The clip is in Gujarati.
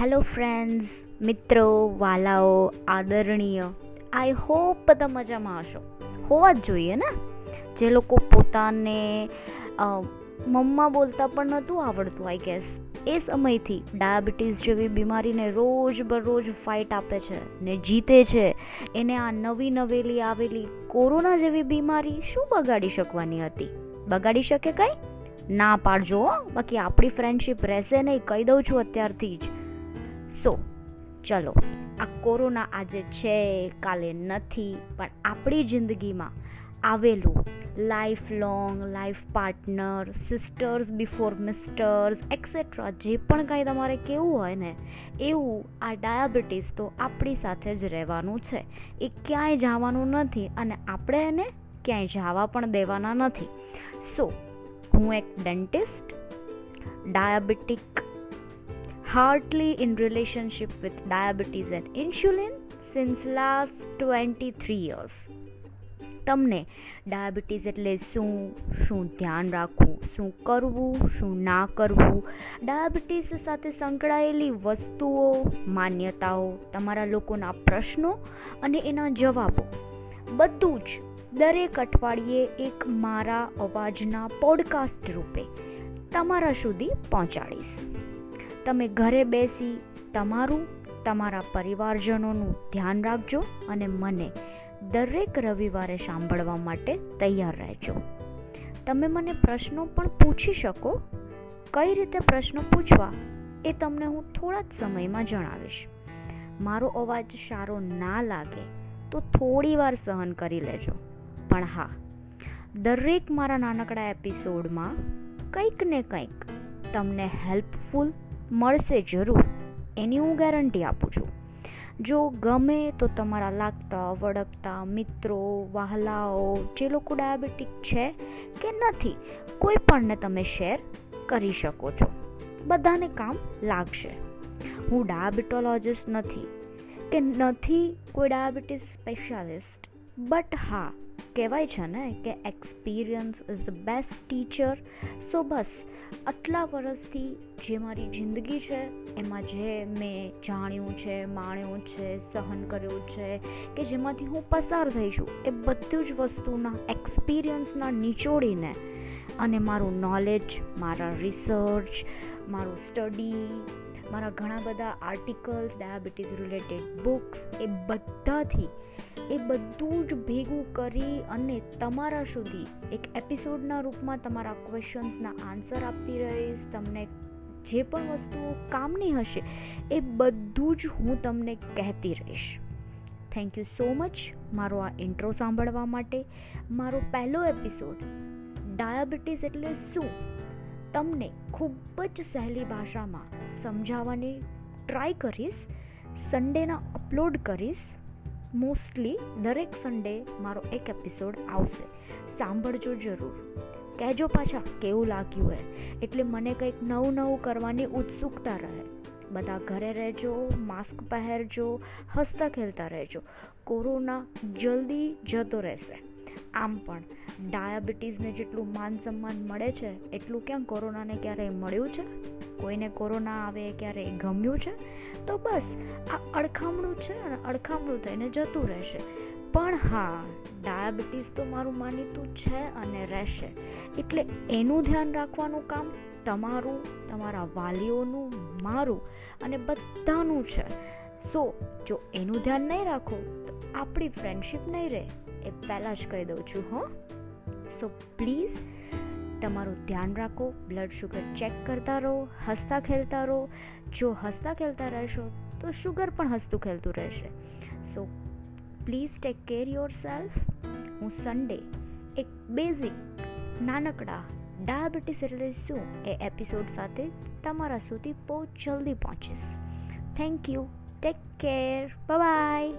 હેલો ફ્રેન્ડ્સ મિત્રો, વાલાઓ, આદરણીય. આઈ હોપ બધા મજામાં હશો. હોવા જ જોઈએ ને? જે લોકો પોતાને મમ્મા બોલતા પણ નહોતું આવડતું આઈ ગેસ એ સમયથી ડાયાબિટીસ જેવી બીમારીને રોજ બરોજ ફાઇટ આપે છે ને જીતે છે. એને આ નવી નવેલી આવેલી કોરોના જેવી બીમારી શું બગાડી શકવાની હતી? બગાડી શકે કંઈ? ના પાડજો બાકી આપણી ફ્રેન્ડશીપ રહેશે નહીં, કહી દઉં છું અત્યારથી જ. સો ચલો, આ કોરોના આજે છે, કાલે નથી, પણ આપણી જિંદગીમાં આવેલું lifelong life partner sisters before misters etcetera જે પણ કાંઈ તમારે કેવું હોય ને, એવું આ ડાયાબિટીસ તો આપણી સાથે જ રહેવાનું છે. એ ક્યાંય જવાનું નથી અને આપણે એને ક્યાંય જવા પણ દેવાના નથી. સો હું એક dentist diabetic heartily in relationship with diabetes and insulin since last 23 years. તમને ડાયાબિટીસ એટલે શું? શું ધ્યાન રાખવું? શું કરવું? શું ના કરવું? ડાયાબિટીસ સાથે સંકળાયેલી વસ્તુઓ, માન્યતાઓ, તમારા લોકોના પ્રશ્નો અને એના જવાબો. બધું જ દરેક અઠવાડિયે એક મારા અવાજના પોડકાસ્ટ રૂપે તમારા સુધી પહોંચાડીશ. તમે ઘરે બેસી તમારું, તમારા પરિવારજનોનું ધ્યાન રાખજો અને મને દરેક રવિવારે સાંભળવા માટે તૈયાર રહેજો. તમે મને પ્રશ્નો પણ પૂછી શકો. કઈ રીતે પ્રશ્નો પૂછવા એ તમને હું થોડા જ સમયમાં જણાવીશ. મારો અવાજ સારો ના લાગે તો થોડી વાર સહન કરી લેજો. પણ હા, દરેક મારા નાનકડા એપિસોડમાં કંઈક ને કંઈક તમને હેલ્પફુલ મળશે જરૂર, એની હું ગેરંટી આપું છું. જો ગમે તો તમારા લાગતા, વળગતા મિત્રો, વહાલાઓ, જે લોકો ડાયાબિટીક છે કે નથી, કોઈ પણને તમે શેર કરી શકો છો. બધાને કામ લાગશે. હું ડાયાબિટોલોજિસ્ટ નથી, કે નથી કોઈ ડાયાબિટીસ સ્પેશિયાલિસ્ટ બટ હા, કહેવાય છે ને કે experience is the best teacher so બસ આટલા વર્ષથી જે મારી જિંદગી છે, એમાં જે મેં જાણ્યું છે, માણ્યું છે, સહન કર્યું છે, કે જેમાંથી હું પસાર થઈ છું, એ બધું જ વસ્તુના એક્સપિરિયન્સના નિચોડીને અને મારું નોલેજ મારા રિસર્ચ મારું સ્ટડી મારા ઘણા બધા આર્ટિકલ્સ ડાયાબિટીસ રિલેટેડ બુક્સ એ બધાથી, એ બધું જ ભેગું કરી અને તમારા સુધી એક એપિસોડના રૂપમાં તમારા ક્વેશ્ચન્સના આન્સર આપતી રહીશ, તમને જે પણ વસ્તુઓ કામની હશે, એ બધું જ હું તમને કહેતી રહીશ. થેન્ક યુ સો મચ મારો આ ઇન્ટ્રો સાંભળવા માટે. મારો પહેલો એપિસોડ ડાયાબિટીસ એટલે શું? તમને ખૂબ જ સહેલી ભાષામાં સમજાવવાની ટ્રાય કરીશ. સન્ડેના અપલોડ કરીશ. મોસ્ટલી દરેક સન્ડે મારો એક એપિસોડ આવશે. સાંભળજો જરૂર. કહેજો પાછા કેવું લાગ્યું હે એટલે મને કંઈક નવું નવું કરવાની ઉત્સુકતા રહે. બધા ઘરે રહેજો માસ્ક પહેરજો, હસતા ખેલતા રહેજો. કોરોના જલ્દી જતો રહેશે. આમ પણ ડાયાબિટીસને જેટલું માન સન્માન મળે છે, એટલું ક્યાં કોરોનાને ક્યારેય મળ્યું છે? કોઈને કોરોના આવે ક્યારેય ગમ્યું છે? તો બસ, આ અડખામણું છે અને અડખામણું થઈને જતું રહેશે. પણ હા, ડાયાબિટીસ તો મારું માનીતું છે અને રહેશે. એટલે એનું ધ્યાન રાખવાનું કામ તમારું, તમારા વાલીઓનું, મારું અને બધાનું છે. સો, જો એનું ધ્યાન નહીં રાખો, તો આપણી ફ્રેન્ડશિપ નહીં રહે. એ પહેલાં જ કહી દઉં છું, હો. સો પ્લીઝ તમારું ધ્યાન રાખો બ્લડ શુગર ચેક કરતા રહો, હસતા ખેલતા રહો. જો હસતા ખેલતા રહેશો, તો શુગર પણ હસતું ખેલતું રહેશે. So please take care yourself હું સન્ડે એક બેઝિક નાનકડા ડાયાબિટીસ એટલે શું એ એપિસોડ સાથે તમારા સુધી બહુ જલ્દી પહોંચીશ. Thank you take care bye